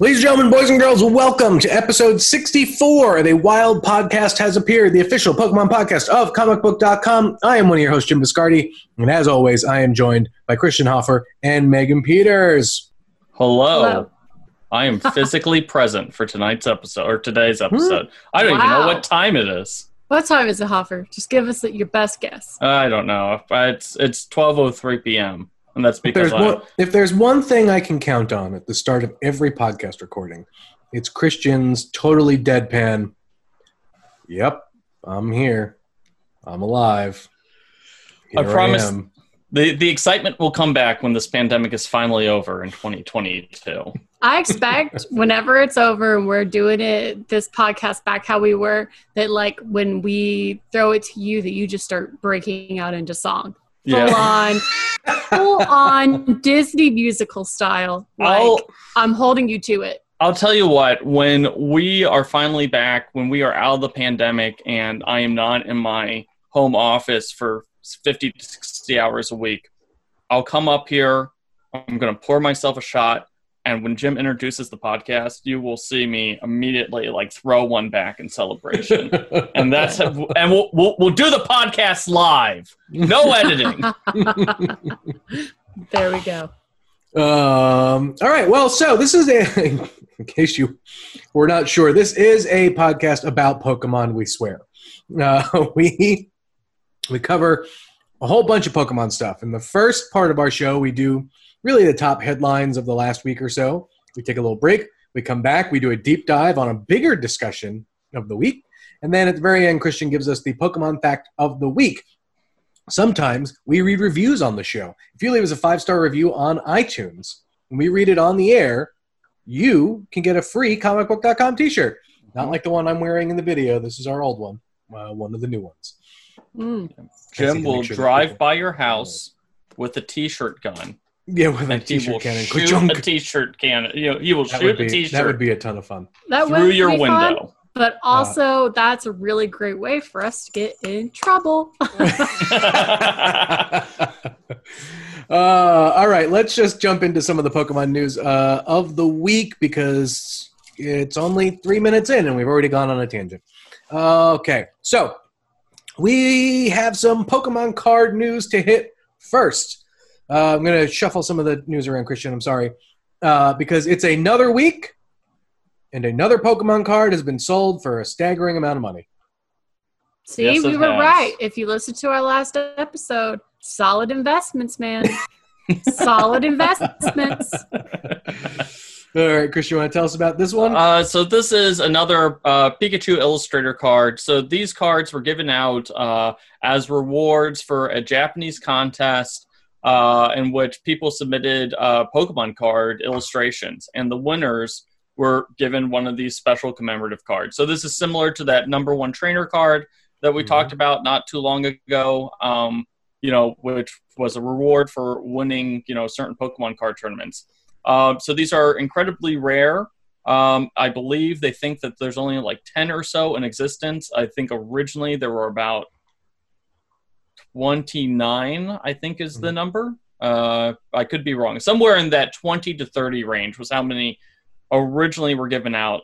Ladies and gentlemen, boys and girls, welcome to episode 64 of A Wild Podcast Has Appeared, the official Pokemon podcast of comicbook.com. I am one of your hosts, Jim Biscardi, and as always, I am joined by Christian Hoffer and Megan Peters. Hello. Hello. I am physically present for tonight's episode or today's hmm. episode. I don't even know what time it is. What time is it, Hoffer? Just give us your best guess. I don't know. It's it's 12:03 p.m. and that's If because there's, I, one, if there's one thing I can count on at the start of every podcast recording, it's Christian's totally deadpan. Yep, I'm here. I'm alive. I Here promise- am. the the excitement will come back when this pandemic is finally over in 2022. I expect whenever it's over and we're doing it, this podcast back how we were, that like when we throw it to you, that you just start breaking out into song. Full Yeah. on, full on Disney musical style. Like I'll I'm holding you to it. I'll tell you what, when we are finally back, when we are out of the pandemic and I am not in my home office for 50 to 60 hours a week, I'll come up here. I'm going to pour myself a shot. And when Jim introduces the podcast, you will see me immediately like throw one back in celebration. and that's and we'll, we'll we'll do the podcast live, no editing. There we go. Um, all right. Well, so this is a, in case you were not sure, this is a podcast about Pokemon. We swear. Uh, we we cover a whole bunch of Pokemon stuff. In the first part of our show, we do really the top headlines of the last week or so. We take a little break. We come back. We do a deep dive on a bigger discussion of the week, and then at the very end, Christian gives us the Pokemon fact of the week. Sometimes we read reviews on the show. If you leave us a five star review on iTunes and we read it on the air, you can get a free comicbook.com t shirt. Not like the one I'm wearing in the video. This is our old one, uh, one of the new ones. Mm. Jim will sure drive by your house with a t-shirt gun. Yeah, with a and he t will shirt cannon. shoot a t-shirt cannon. You know, he will That shoot would, be, t-shirt that would be a ton of fun. That through would your be fun, window. but also that's a really great way for us to get in trouble. uh, all right, let's just jump into some of the Pokemon news uh, of the week because it's only three minutes in and we've already gone on a tangent. Okay, so we have some Pokemon card news to hit first. Uh, I'm going to shuffle some of the news around, Christian. I'm sorry. Uh, because it's another week and another Pokemon card has been sold for a staggering amount of money. See, Yes, we were has. right. If you listen to our last episode, solid investments, man. solid investments. All right, Chris, you want to tell us about this one? Uh, so this is another uh, Pikachu Illustrator card. So these cards were given out uh, as rewards for a Japanese contest uh, in which people submitted uh, Pokemon card illustrations, and the winners were given one of these special commemorative cards. So this is similar to that number one trainer card that we Mhm. talked about not too long ago. Um, you know, which was a reward for winning, you know, certain Pokemon card tournaments. Um, so these are incredibly rare. Um, I believe they think that there's only like 10 or so in existence. I think originally there were about 29, I think is the number. Uh, I could be wrong. Somewhere in that 20 to 30 range was how many originally were given out.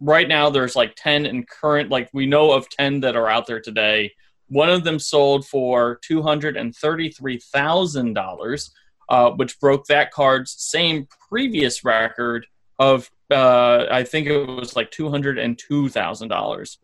Right now, there's like 10 in current, like we know of 10 that are out there today. One of them sold for $233,000 uh, which broke that card's same previous record of uh, I think it was like two hundred and two thousand dollars.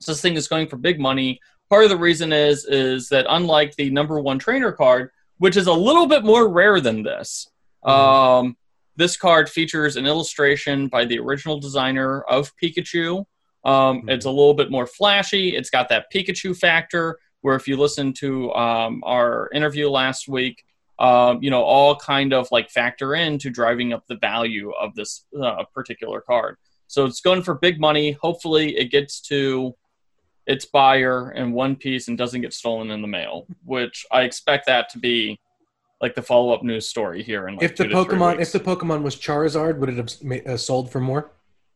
So this thing is going for big money. Part of the reason is is that unlike the number one trainer card, which is a little bit more rare than this, um, this card features an illustration by the original designer of Pikachu. Um, It's a little bit more flashy. It's got that Pikachu factor. Where if you listen to um, our interview last week, um, you know, all kind of like factor into driving up the value of this uh, particular card. So it's going for big money. Hopefully, it gets to its buyer in one piece and doesn't get stolen in the mail, which I expect that to be like the follow up news story here. In like if the two to three Pokemon, if the Pokemon was Charizard, would it have uh, sold for more?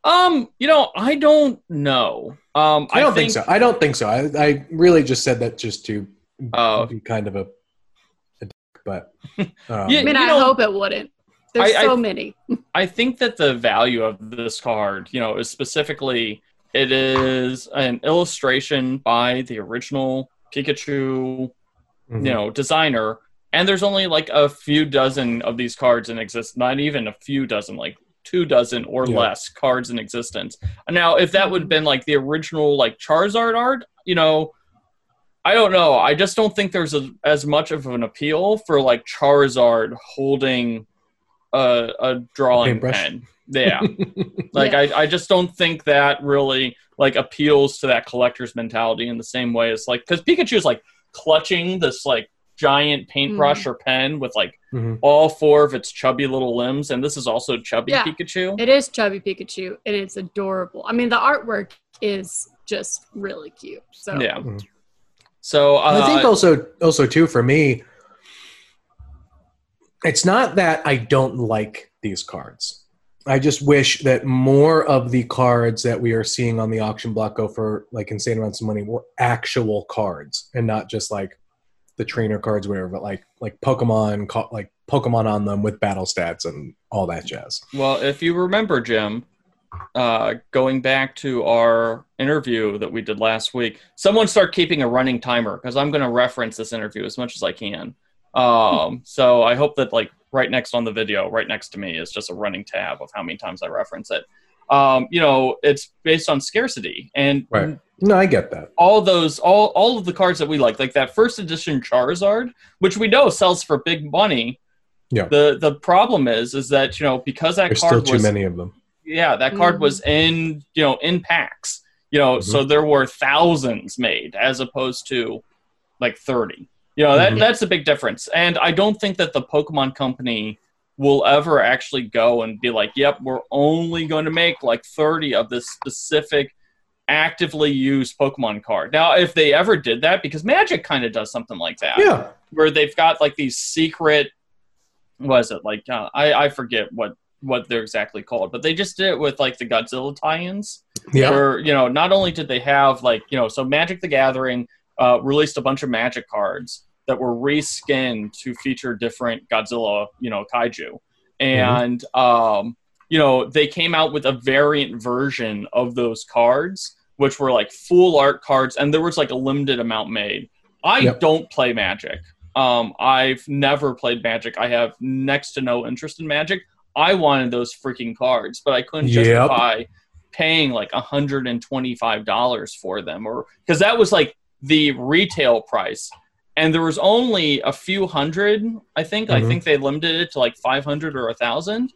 um, you know, I don't know. Um, I don't think, so. I don't think so. I, I really just said that just to Oh. be kind of a, but um, Yeah, I mean, I know- hope it wouldn't. There's I- I- so many. I think that the value of this card, you know, is specifically it is an illustration by the original Pikachu, Mhm. you know, designer, and there's only like a few dozen of these cards in existence. Not even a few dozen, like two dozen or Yeah. less cards in existence. Now, if that would have been like the original like Charizard art, you know. I don't know. I just don't think there's a, as much of an appeal for like Charizard holding a, a drawing Paintbrush? pen. Yeah. Like Yeah. I, I just don't think that really like appeals to that collector's mentality in the same way as like because Pikachu is like clutching this like giant paintbrush or pen with like Mhm. all four of its chubby little limbs, and this is also chubby Yeah. Pikachu. It is chubby Pikachu, and it's adorable. I mean, the artwork is just really cute. So yeah. Mhm. So uh, I think also also too for me, it's not that I don't like these cards. I just wish that more of the cards that we are seeing on the auction block go for like insane amounts of money were actual cards and not just like the trainer cards, whatever, but like like Pokemon, like Pokemon on them with battle stats and all that jazz. Well, if you remember, Jim, uh, going back to our interview that we did last week, someone start keeping a running timer because I'm going to reference this interview as much as I can. Um, so I hope that like right next on the video, right next to me, is just a running tab of how many times I reference it. Um, you know, it's based on scarcity, and Right. No, I get that. all those all all of the cards that we like like that first edition charizard which we know sells for big money Yeah. the the problem is is that you know because that There's card still too was many of them. Yeah that card Mhm. was in you know in packs you know so Mm-hmm. there were thousands made as opposed to like 30 you know that Mhm. that's a big difference and i don't think that the pokemon company will ever actually go and be like yep we're only going to make like 30 of this specific actively used pokemon card now if they ever did that because magic kind of does something like that Yeah. where they've got like these secret what is it like uh, I, I forget what what they're exactly called but they just did it with like the godzilla tie-ins. Yeah. where you know not only did they have like you know so magic the gathering uh, released a bunch of magic cards that were reskinned to feature different godzilla you know kaiju. And um you know they came out with a variant version of those cards which were like full art cards and there was like a limited amount made. I Yep. don't play magic. Um i've never played magic. I have next to no interest in magic i wanted those freaking cards but i couldn't Yep. justify paying like $125 for them or because that was like the retail price and there was only a few hundred i think i Mhm. think they limited it to like 500 or a thousand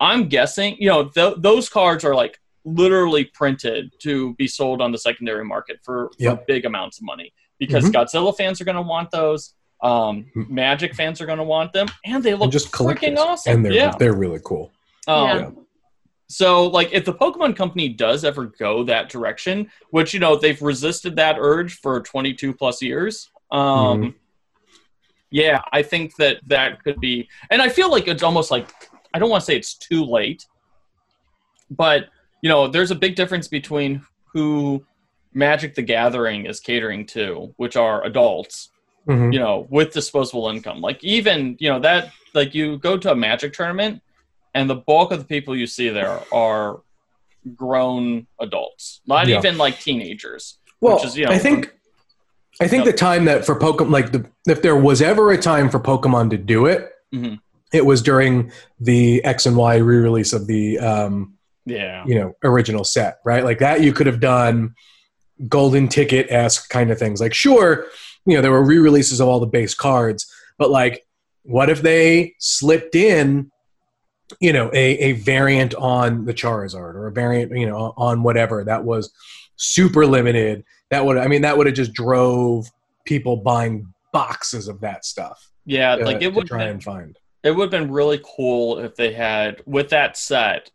i'm guessing you know th- those cards are like literally printed to be sold on the secondary market for, for big amounts of money because Mhm. godzilla fans are going to want those um, Mhm. magic fans are going to want them and they look And just freaking collectors. awesome And they're yeah they're really cool. um, Yeah. so, like, if the Pokemon Company does ever go that direction, which you know they've resisted that urge for 22 plus years, um, Mhm. yeah, I think that that could be, and I feel like it's almost like I don't want to say it's too late, but you know, there's a big difference between who Magic the Gathering is catering to, which are adults, Mhm. you know, with disposable income. Like even, you know, that like you go to a magic tournament and the bulk of the people you see there are grown adults. Not Yeah. even like teenagers. Well, which is, you know, I think I think Yep. the time that for Pokemon, like the if there was ever a time for Pokemon to do it, Mhm. it was during the X and Y re-release of the um, Yeah. you know original set, right? Like that, you could have done golden ticket esque kind of things. Like, sure, you know there were re-releases of all the base cards, but like, what if they slipped in? You know, a, a variant on the Charizard or a variant, you know, on whatever that was super limited that would i mean that would have just drove people buying boxes of that stuff Yeah, uh, like it would try and find it would have been really cool if they had with that set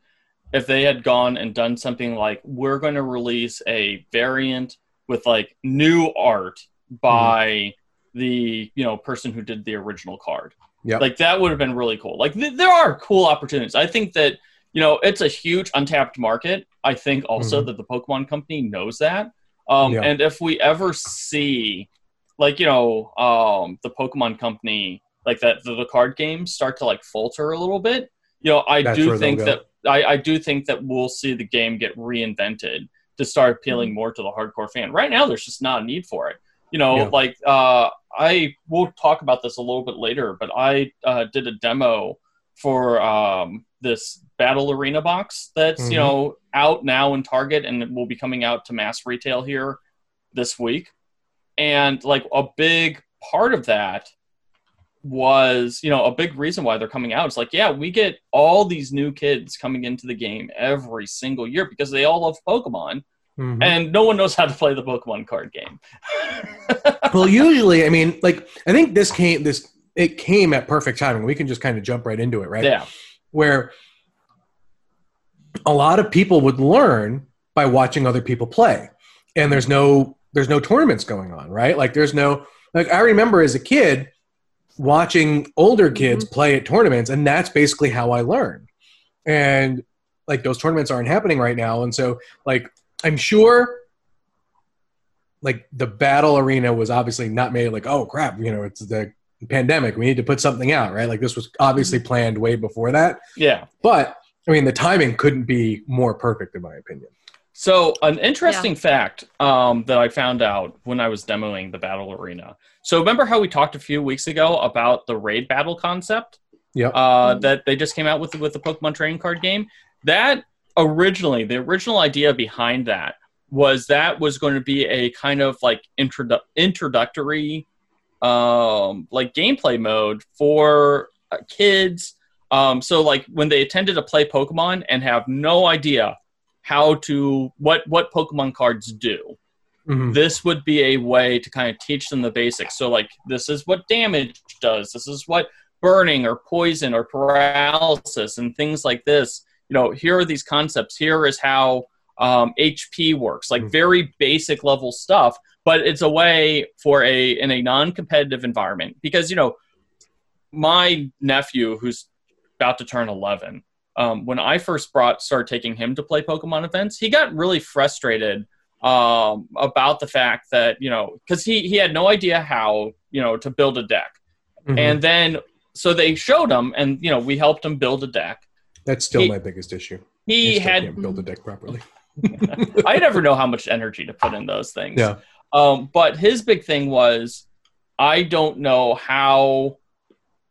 if they had gone and done something like we're going to release a variant with like new art by the you know person who did the original card Yep. like that would have been really cool like th- there are cool opportunities i think that you know it's a huge untapped market i think also Mhm. that the pokemon company knows that um, Yeah. and if we ever see like you know um, the pokemon company like that the, the card games start to like falter a little bit, you know, I That's do think that I, I do think that we'll see the game get reinvented to start appealing Mm-hmm. more to the hardcore fan. Right now, there's just not a need for it. You know, Yeah. like uh, I will talk about this a little bit later, but I uh, did a demo for um, this battle arena box that's Mhm. you know out now in Target and will be coming out to mass retail here this week. And like a big part of that was, you know, a big reason why they're coming out. It's like, yeah, we get all these new kids coming into the game every single year because they all love Pokemon Mhm. and no one knows how to play the Pokemon card game. well, usually, I mean, like I think this came this it came at perfect timing. We can just kind of jump right into it, right? Yeah. Where a lot of people would learn by watching other people play, and there's no there's no tournaments going on, right? Like there's no like I remember as a kid watching older kids play at tournaments, and that's basically how I learned. And like those tournaments aren't happening right now, and so like I'm sure like the battle arena was obviously not made like oh crap you know it's the pandemic we need to put something out right like this was obviously planned way before that Yeah. but i mean the timing couldn't be more perfect in my opinion So, an interesting fact um, that I found out when I was demoing the battle arena. So, remember how we talked a few weeks ago about the raid battle concept? Yeah. Uh, that they just came out with with the Pokemon trading card game. That originally, the original idea behind that was that was going to be a kind of like introdu- introductory, um, like gameplay mode for uh, kids. Um, so, like when they intended to play Pokemon and have no idea how to what what Pokemon cards do. Mhm. This would be a way to kind of teach them the basics. So like this is what damage does. This is what burning or poison or paralysis and things like this. You know, here are these concepts. Here is how um, HP works. Like Mhm. very basic level stuff, but it's a way for a in a non-competitive environment because you know my nephew who's about to turn 11 um, when I first brought started taking him to play Pokemon events, he got really frustrated um, about the fact that you know because he he had no idea how you know to build a deck, Mhm. and then so they showed him, and you know we helped him build a deck. That's still he- my biggest issue He had can't build a deck properly I never know how much energy to put in those things. yeah Um, but his big thing was, I don't know how,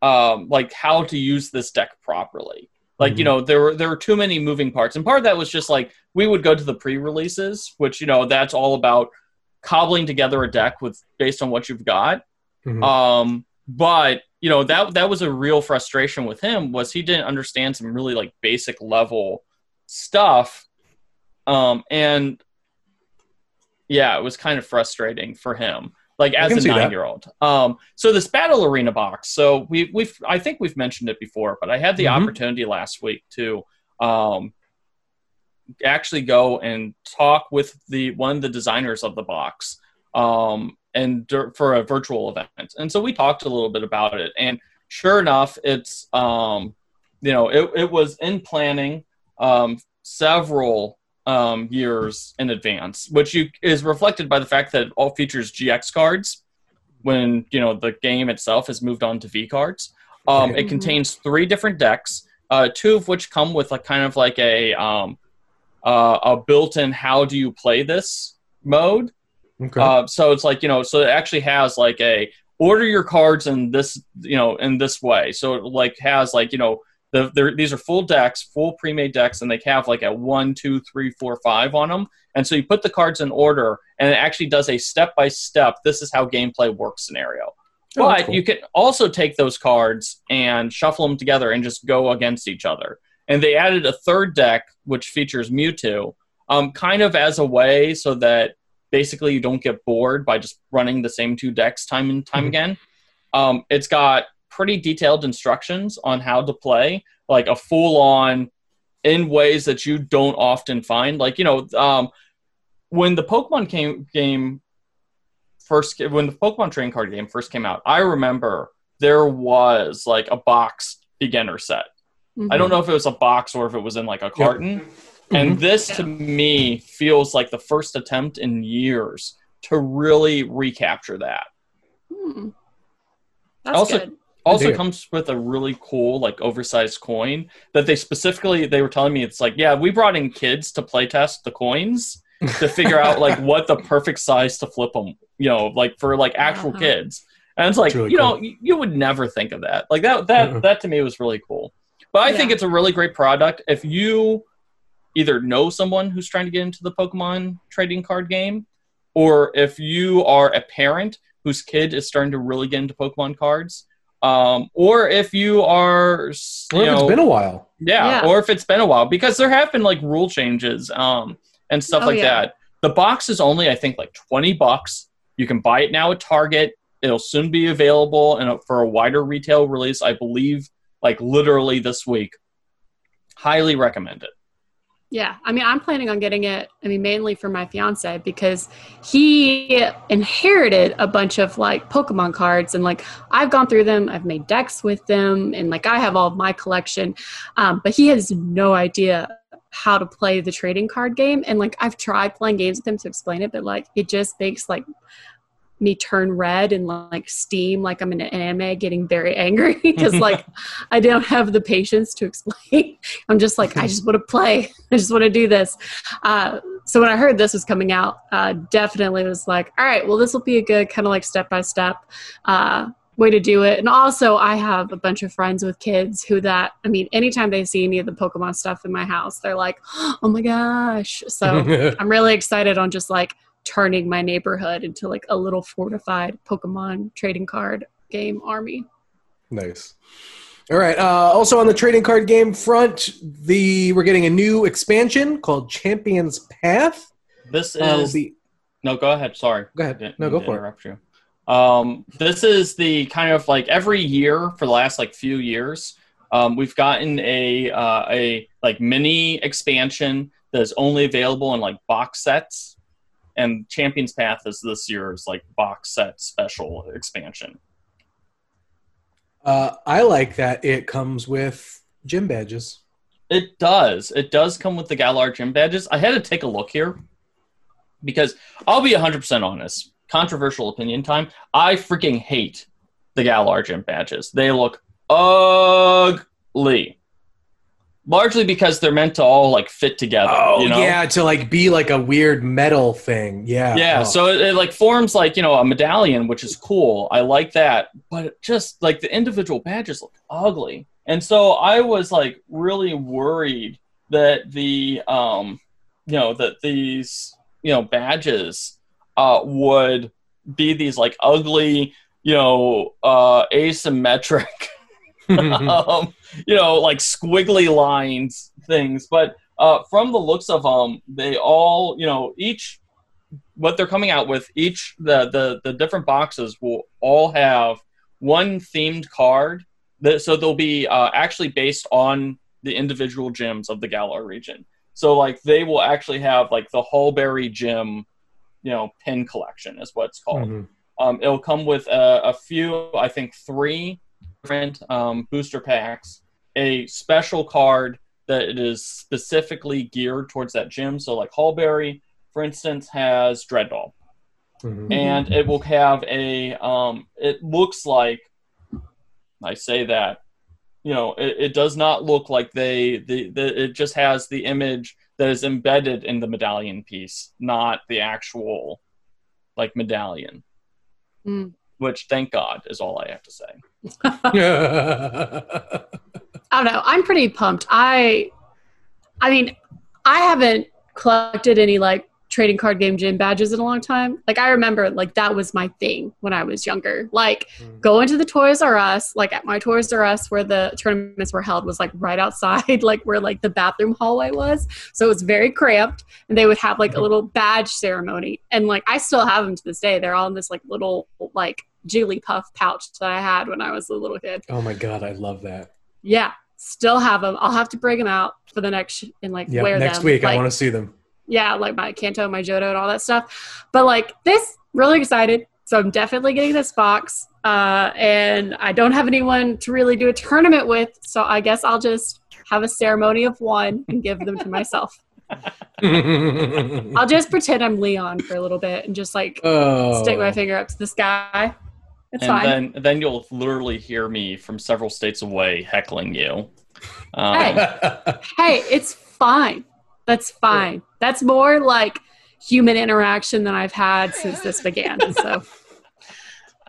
um, like how to use this deck properly. Like you Mhm. know, there were there were too many moving parts, and part of that was just like we would go to the pre-releases, which you know that's all about cobbling together a deck with based on what you've got. Mhm. Um, but you know that that was a real frustration with him was he didn't understand some really like basic level stuff, um, and yeah, it was kind of frustrating for him. Like as a nine year old. Um, so this battle arena box. So we we've I think we've mentioned it before, but I had the Mhm. opportunity last week to um, actually go and talk with the one of the designers of the box um, and for a virtual event. And so we talked a little bit about it. And sure enough, it's um, you know it, it was in planning um, several um, years in advance, which you, is reflected by the fact that it all features GX cards when you know the game itself has moved on to V cards. Um, It contains three different decks, uh, two of which come with a kind of like a um, uh, a built-in "How do you play this?" mode. Okay Uh, so it's like you know, so it actually has like a order your cards in this you know in this way. So it like has like you know the these are full decks, full pre-made decks, and they have like a one, two, three, four, five on them. And so you put the cards in order, and it actually does a step-by-step. This is how gameplay works scenario. Oh, But cool. you can also take those cards and shuffle them together and just go against each other. And they added a third deck which features Mewtwo, um, kind of as a way so that basically you don't get bored by just running the same two decks time and time Mhm. again. Um, it's got pretty detailed instructions on how to play, like a full on in ways that you don't often find. Like, you know, um, when the Pokemon came, game first, when the Pokemon trading card game first came out, I remember there was like a box beginner set. I don't know if it was a box or if it was in like a carton. And this to me feels like the first attempt in years to really recapture that. Hmm. That's Also- good. also comes with a really cool like oversized coin that they specifically they were telling me it's like yeah we brought in kids to play test the coins to figure out like what the perfect size to flip them you know like for like actual Uh-huh. kids and it's like really you know you, you would never think of that like that that Uh-uh. that to me was really cool but i think it's a really great product if you either know someone who's trying to get into the pokemon trading card game or if you are a parent whose kid is starting to really get into pokemon cards um, or if you are s- Or you if it's know, been a while. yeah, Yeah. or if it's been a while, because there have been like rule changes um, and stuff Oh, like yeah. that. The box is only, I think, like twenty bucks. You can buy it now at Target. It'll soon be available and for a wider retail release, I believe, like literally this week. Highly recommend it. Yeah, I mean, I'm planning on getting it. I mean, mainly for my fiance because he inherited a bunch of like Pokemon cards, and like I've gone through them. I've made decks with them, and like I have all of my collection. Um, but he has no idea how to play the trading card game, and like I've tried playing games with him to explain it, but like it just makes like me turn red and like steam like I'm in an anime getting very angry because like I don't have the patience to explain. I'm just like, I just want to play. I just want to do this. Uh, so when I heard this was coming out, uh, definitely was like, all right, well, this will be a good kind of like step by step uh, way to do it. And also, I have a bunch of friends with kids who that, I mean, anytime they see any of the Pokemon stuff in my house, they're like, oh my gosh. So I'm really excited on just like turning my neighborhood into like a little fortified Pokemon trading card game army. Nice. All right. Uh, also on the trading card game front, the we're getting a new expansion called Champions Path. This Uh, will is be, no. Go ahead. Sorry. go ahead. No, go to for it. interrupt you. Um, this is the kind of like every year for the last like few years, um, we've gotten a uh, a like mini expansion that is only available in like box sets, and Champions Path is this year's like box set special expansion. Uh, I like that it comes with gym badges. It does. It does come with the Galar gym badges. I had to take a look here because I'll be 100% honest. Controversial opinion time. I freaking hate the Galar gym badges. They look ugly. Largely because they're meant to all like fit together. Oh you know? yeah, to like be like a weird metal thing. Yeah. Yeah, Oh. so it, it like forms like you know a medallion, which is cool. I like that, but just like the individual badges look ugly, and so I was like really worried that the um you know that these you know badges uh would be these like ugly you know uh asymmetric um, you know, like squiggly lines things. But uh, from the looks of them, they all, you know, each what they're coming out with, each the the the different boxes will all have one themed card. That, so they'll be uh, actually based on the individual gyms of the Galar region. So like they will actually have like the Hulbury Gym, you know, pin collection is what it's called. Mhm. Um, it'll come with a, a few, I think, three different um, booster packs, a special card that is specifically geared towards that gym. So, like Hulbury, for instance, has Drednaw, Mhm. and it will have a. Um, it looks like, I say that, you know, it, it does not look like they. The, the it just has the image that is embedded in the medallion piece, not the actual, like medallion. Mm. Which, thank God, is all I have to say. I don't know. I'm pretty pumped. I, I mean, I haven't collected any like trading card game gym badges in a long time. Like I remember, like that was my thing when I was younger. Like Mm. going to the Toys R Us, like at my Toys R Us where the tournaments were held was like right outside, like where like the bathroom hallway was. So it was very cramped, and they would have like a little badge ceremony, and like I still have them to this day. They're all in this like little like Jigglypuff pouch that I had when I was a little kid. oh my god, I love that. Yeah, still have them. I'll have to bring them out for the next sh- and like Yeah, wear next them. week I want to see them. Yeah, like my Kanto, my Johto, and all that stuff. But like this, really excited. So I'm definitely getting this box. Uh, and I don't have anyone to really do a tournament with, so I guess I'll just have a ceremony of one and give them to myself. I'll just pretend I'm Leon for a little bit and just like oh. stick my finger up to the sky It's and fine. then then you'll literally hear me from several states away heckling you. Um, Hey. hey, it's fine. That's fine. That's more like human interaction than I've had since this began. So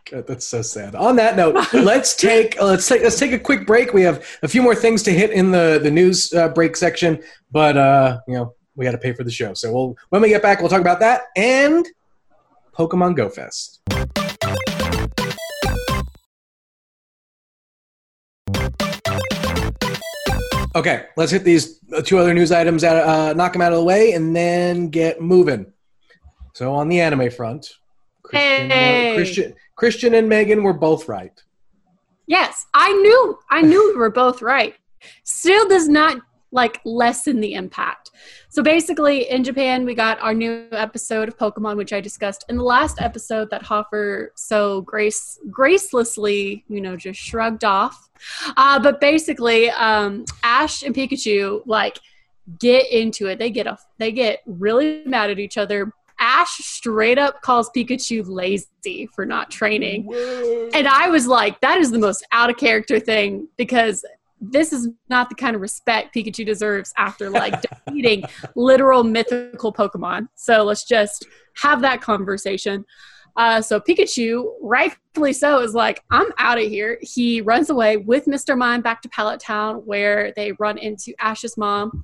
God, that's so sad. On that note, let's take uh, let's take let's take a quick break. We have a few more things to hit in the the news uh, break section, but uh, you know we got to pay for the show. So we'll when we get back, we'll talk about that and Pokemon Go Fest. Okay, let's hit these uh, two other news items out, uh, knock them out of the way, and then get moving. So on the anime front, Christian, Hey. Christian, Christian and Megan were both right. yes, I knew I knew we were both right. Still does not like lessen the impact. So basically in Japan we got our new episode of Pokemon, which I discussed in the last episode that Hoffer so grace gracelessly, you know, just shrugged off. Uh, but basically, um, Ash and Pikachu like get into it. They get a they get really mad at each other. Ash straight up calls Pikachu lazy for not training. And I was like, that is the most out of character thing because this is not the kind of respect Pikachu deserves after like defeating literal mythical Pokemon. So let's just have that conversation. Uh, so Pikachu, rightfully so, is like, I'm out of here. He runs away with Mr. Mime back to Pallet Town where they run into Ash's mom.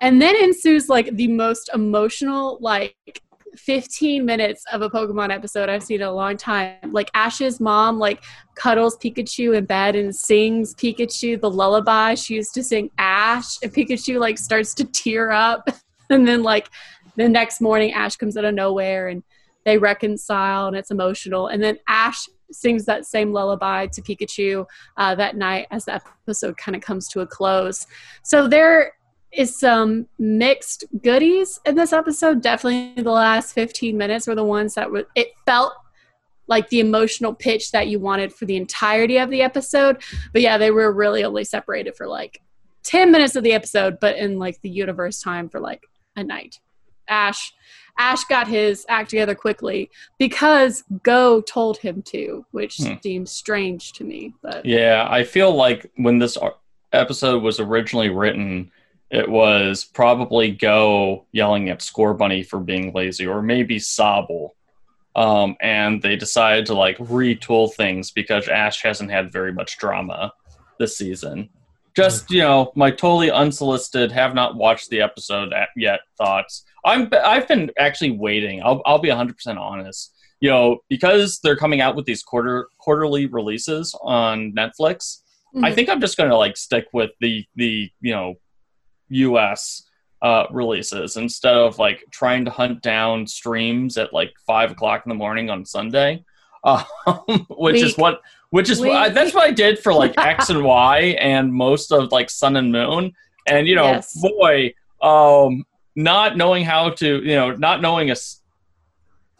And then ensues like the most emotional, like 15 minutes of a Pokemon episode I've seen in a long time. Like Ash's mom like cuddles Pikachu in bed and sings Pikachu the lullaby she used to sing Ash and Pikachu like starts to tear up and then like the next morning Ash comes out of nowhere and they reconcile and it's emotional and then Ash sings that same lullaby to Pikachu uh, that night as the episode kind of comes to a close. So there is some mixed goodies in this episode. Definitely the last 15 minutes were the ones that were, it felt like the emotional pitch that you wanted for the entirety of the episode. But yeah, they were really only separated for like 10 minutes of the episode, but in like the universe time for like a night. Ash Ash got his act together quickly because Go told him to, which Hmm. seems strange to me. But Yeah, I feel like when this episode was originally written, it was probably Go yelling at Scorbunny for being lazy, or maybe Sobble. Um, and they decided to like retool things because Ash hasn't had very much drama this season. Just you know, my totally unsolicited, have not watched the episode yet thoughts. I'm I've been actually waiting. I'll I'll be 100 percent honest. You know, because they're coming out with these quarter quarterly releases on Netflix. I Mhm. think I'm just going to like stick with the the you know U.S. Uh, releases instead of like trying to hunt down streams at like five o'clock in the morning on Sunday, um, which is what which is what I, that's what I did for like X and Y and most of like Sun and Moon, and you know, Yes. boy, um, not knowing how to you know not knowing a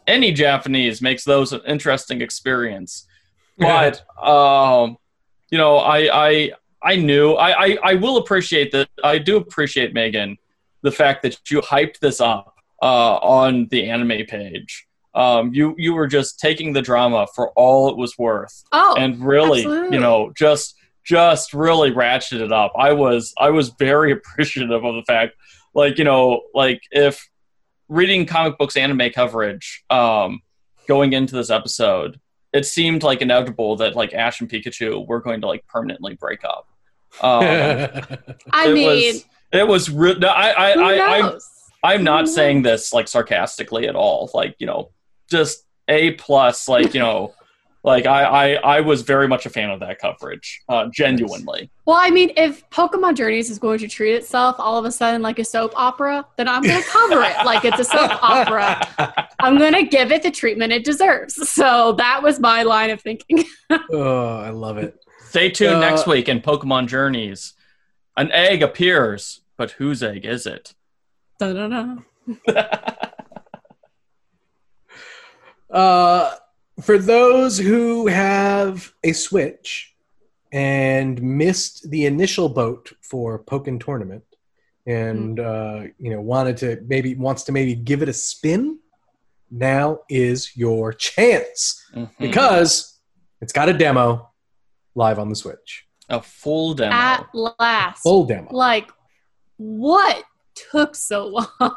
any Japanese makes those an interesting experience, but um, you know, I I I knew I, I I will appreciate that. I do appreciate Megan the fact that you hyped this up uh, on the anime page. Um, you you were just taking the drama for all it was worth, oh, and really, absolutely. you know, just just really ratcheted it up. I was I was very appreciative of the fact, like you know, like if reading comic books anime coverage um, going into this episode, it seemed like inevitable that like Ash and Pikachu were going to like permanently break up. Um, I it mean, was, it was re- no, I I who I I'm. I'm not saying this like sarcastically at all. Like you know, just a plus. Like you know, like I I I was very much a fan of that coverage. Uh, genuinely. Well, I mean, if Pokemon Journeys is going to treat itself all of a sudden like a soap opera, then I'm going to cover it like it's a soap opera. I'm going to give it the treatment it deserves. So that was my line of thinking. oh, I love it. Stay tuned Uh, next week in Pokemon Journeys. An egg appears, but whose egg is it? Da-da-da. Uh, for those who have a Switch and missed the initial boat for Pokken Tournament, and uh, you know wanted to maybe wants to maybe give it a spin, now is your chance Mhm. because It's got a demo live on the Switch. A full demo. At last. Full demo. Like, what took so long?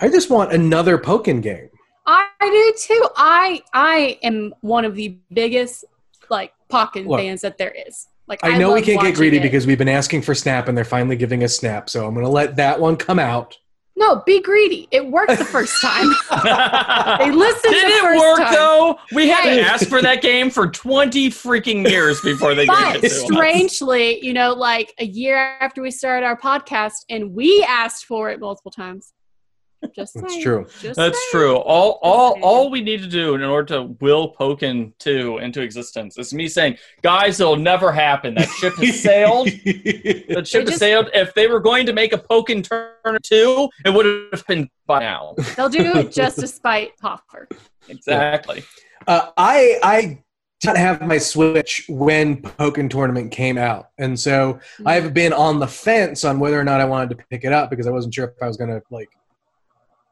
I just want another Pokken game. I do too. I I am one of the biggest like Pokken Look, fans that there is. Like I know we can't get greedy it. because we've been asking for Snap and they're finally giving us Snap. So I'm going to let that one come out. no, be greedy. It worked the first time. they listened Did the it first work time. though? We had Hey. to ask for that game for 20 freaking years before they gave But it to us. strangely, you know, like a year after we started our podcast, and we asked for it multiple times. Just That's saying. true. Just That's saying. true. All all saying. all we need to do in order to will Pokken 2 into existence is me saying, guys, it'll never happen. That ship has sailed. The ship has sailed. If they were going to make a Pokken Turner 2, it would have been by now. They'll do it just to spite Hoffer. Exactly. Uh, I I did not have my Switch when Pokken Tournament came out, and so I've been on the fence on whether or not I wanted to pick it up because I wasn't sure if I was going to like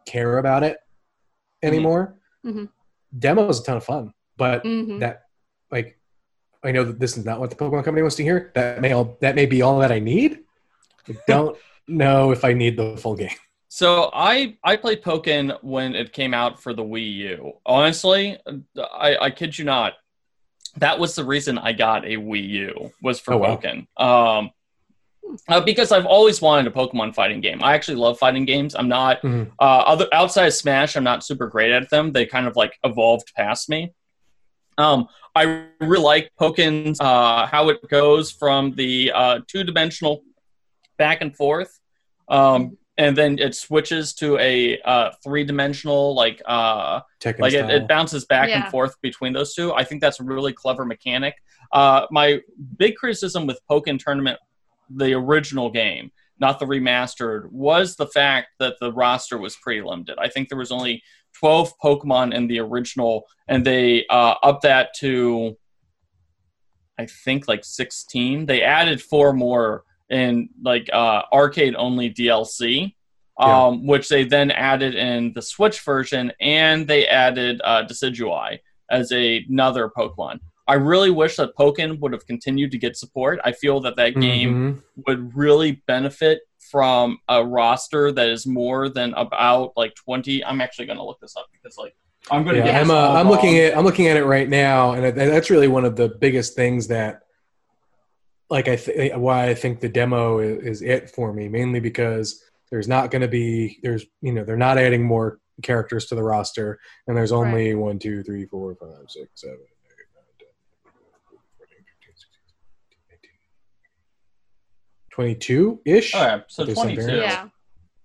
care about it anymore. Mhm. Demo is a ton of fun, but Mhm. that like I know that this is not what the Pokemon Company wants to hear. That may all that may be all that I need. I don't know if I need the full game. So I I played Pokken when it came out for the Wii U. Honestly, I, I kid you not, that was the reason I got a Wii U was for Oh, wow. Pokken. Um, uh, because I've always wanted a Pokemon fighting game. I actually love fighting games. I'm not Mhm. uh, other outside of Smash. I'm not super great at them. They kind of like evolved past me. Um, I really like Pokken's uh, how it goes from the uh, two dimensional back and forth. Um, and then it switches to a uh, three dimensional like uh, Tekken like it, it bounces back Yeah. and forth between those two. I think that's a really clever mechanic. Uh, my big criticism with Pokken Tournament, the original game, not the remastered, was the fact that the roster was pretty limited. I think there was only 12 Pokemon in the original, and they uh, upped that to, I think, like 16. They added four more in like uh, arcade only DLC Yeah. um, which they then added in the Switch version, and they added uh, Decidueye as a, another Pokemon. I really wish that Pokken would have continued to get support. I feel that that game Mhm. would really benefit from a roster that is more than about like 20. I'm actually going to look this up because like I'm going to Yeah, get I'm, uh, I'm looking at I'm looking at it right now, and that's really one of the biggest things that, like, I th- why I think the demo is, is it for me, mainly because there's not going to be there's you know they're not adding more characters to the roster, and there's only one, two, three, four, five, six, seven, eight, nine, 10, 14, 15, 16, 17, 22 ish. All right, so 22. variants.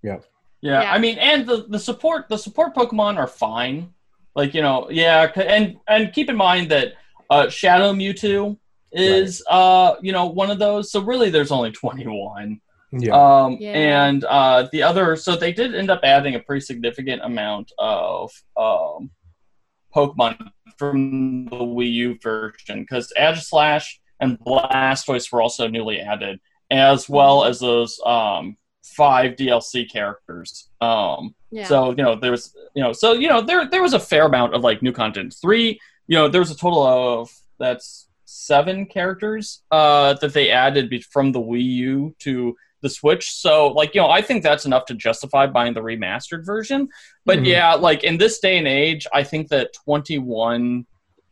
Yeah. Yeah, Yeah. I mean, and the the support the support Pokemon are fine. Like you know, yeah, and and keep in mind that uh, Shadow Mewtwo is uh you know one of those. So really, there's only twenty one. Yeah, Um, Yeah. and uh, the other, so they did end up adding a pretty significant amount of um, Pokemon from the Wii U version because Aegislash and Blastoise were also newly added, as well as those um, five DLC characters. Um, Yeah. so you know there was you know so you know there there was a fair amount of like new content. Three you know there was a total of that's seven characters uh, that they added be- from the Wii U to the Switch. So like you know I think that's enough to justify buying the remastered version. But Mhm. yeah, like in this day and age, I think that twenty one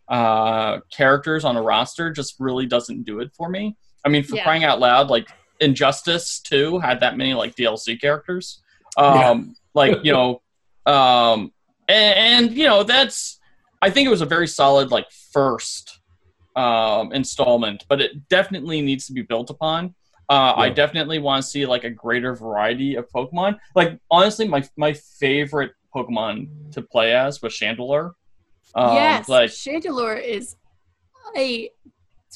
uh, characters on a roster just really doesn't do it for me. I mean, for Yeah. crying out loud, like Injustice 2 had that many like DLC characters. Um, like, you know, um, and, and, you know, that's, I think it was a very solid like first um, installment, but it definitely needs to be built upon. Uh, I definitely want to see like a greater variety of Pokemon. Like honestly, my my favorite Pokemon to play as was Chandelure. Um, yes. like Chandelure is a.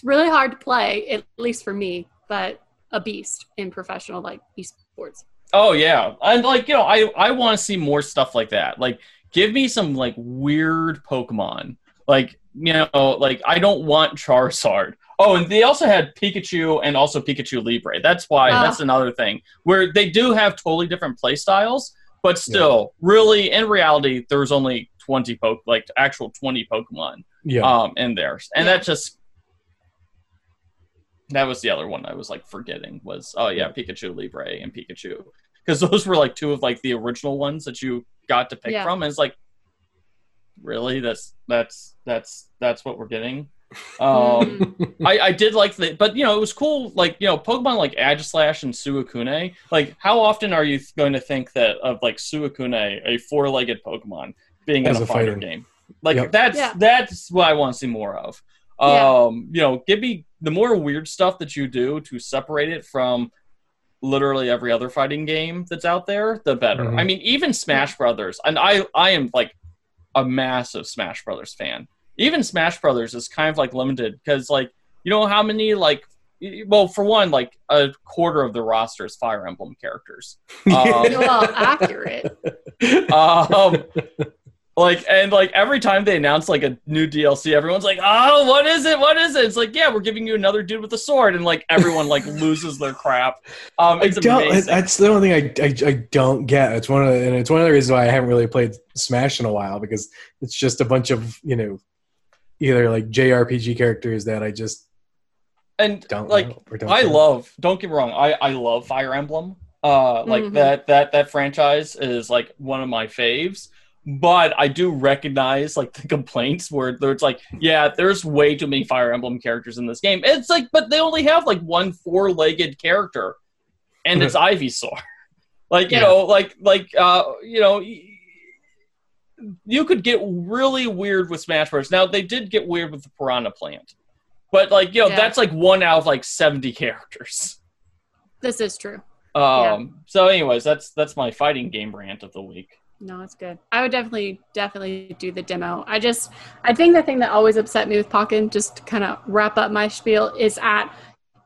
It's really hard to play, at least for me, but a beast in professional like esports. Oh yeah, and like you know, I I want to see more stuff like that. Like, give me some like weird Pokemon. Like you know, like I don't want Charizard. Oh, and they also had Pikachu and also Pikachu Libre. That's why. Ah. That's another thing where they do have totally different play styles, but still, really, in reality, there's only twenty poke like actual twenty Pokemon. Yeah. um, in there, and Yeah. that just that was the other one I was like forgetting was oh yeah Pikachu Libre and Pikachu because those were like two of like the original ones that you got to pick Yeah. from, and it's like really that's that's that's that's what we're getting. Um, Mm. I, I did like the, but you know, it was cool. Like you know, Pokemon like Aegislash and Suicune. Like, how often are you going to think that of like Suicune, a four-legged Pokemon, being As in a, a fighter fighting. game? Like Yep. that's Yeah. that's what I want to see more of. Yeah. Um, you know, give me the more weird stuff that you do to separate it from literally every other fighting game that's out there, the better. Mhm. I mean, even Smash Brothers, and I I am like a massive Smash Brothers fan. Even Smash Brothers is kind of like limited because like you know how many like well for one like a quarter of the roster is Fire Emblem characters. Um, well, accurate. um, like and like every time they announce like a new DLC, everyone's like, "Oh, what is it? What is it?" It's like, "Yeah, we're giving you another dude with a sword," and like everyone like loses their crap. Um, I it's don't. amazing. That's the only thing I, I, I don't get. It's one of the, and it's one of the reasons why I haven't really played Smash in a while because it's just a bunch of you know either like JRPG characters that I just and don't like know or don't I care. love. Don't get me wrong. I I love Fire Emblem. Uh, like Mhm. that that that franchise is like one of my faves. But I do recognize like the complaints where it's like, yeah, there's way too many Fire Emblem characters in this game. It's like, but they only have like one four-legged character, and it's Ivysaur. Like you Yeah. know, like like uh, you know, you could get really weird with Smash Bros. Now they did get weird with the Piranha Plant, but like you know, Yeah. that's like one out of like seventy characters. This is true. Um. So, anyways, that's that's my fighting game rant of the week. No, it's good. I would definitely, definitely do the demo. I just, I think the thing that always upset me with Pokken, just kind of wrap up my spiel, is at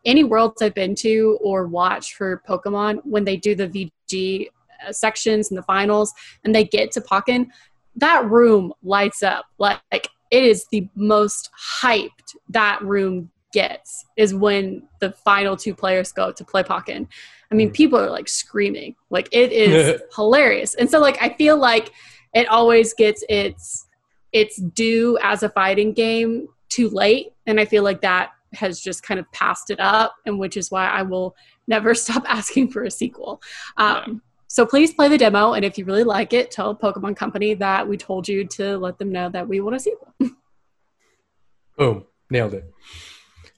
any worlds I've been to or watched for Pokemon, when they do the VG uh, sections and the finals and they get to Pokken, that room lights up. Like it is the most hyped that room gets is when the final two players go to play Pokken. I mean, Mhm. people are like screaming. Like it is hilarious. And so like I feel like it always gets its its due as a fighting game too late. And I feel like that has just kind of passed it up, and which is why I will never stop asking for a sequel. Um, So please play the demo, and if you really like it, tell Pokemon Company that we told you to let them know that we want a sequel. Boom, nailed it.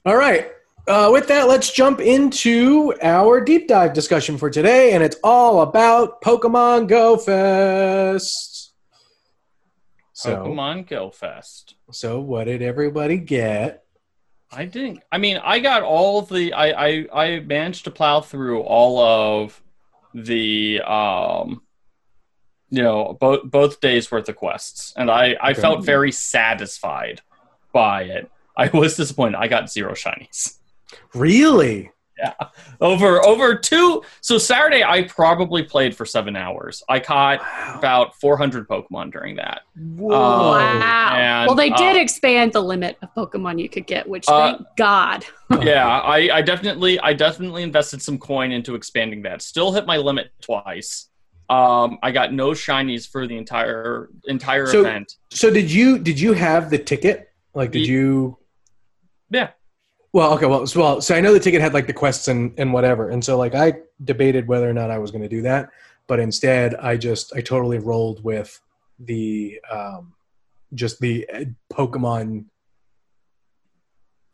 All right. Uh, with that, let's jump into our deep dive discussion for today, and it's all about Pokemon Go Fest. So, Pokemon Go Fest. so what did everybody get? I didn't. I mean, I got all the. I I I managed to plow through all of the um, you know, both both days worth of quests, and I I Okay. felt very satisfied by it. I was disappointed. I got zero shinies. Really? Yeah. Over over two so saturday i probably played for seven hours i caught Wow. about 400 pokemon during that Whoa. wow. and, well, they did uh, expand the limit of Pokemon you could get, which Uh, thank God. yeah I, I definitely i definitely invested some coin into expanding that still hit my limit twice um i got no shinies for the entire entire So- event So did you did you have the ticket? Like, did Ye- you? Well, okay. Well, so, well, so I know the ticket had like the quests and and whatever, and so like I debated whether or not I was going to do that, but instead I just I totally rolled with the um just the uh, Pokemon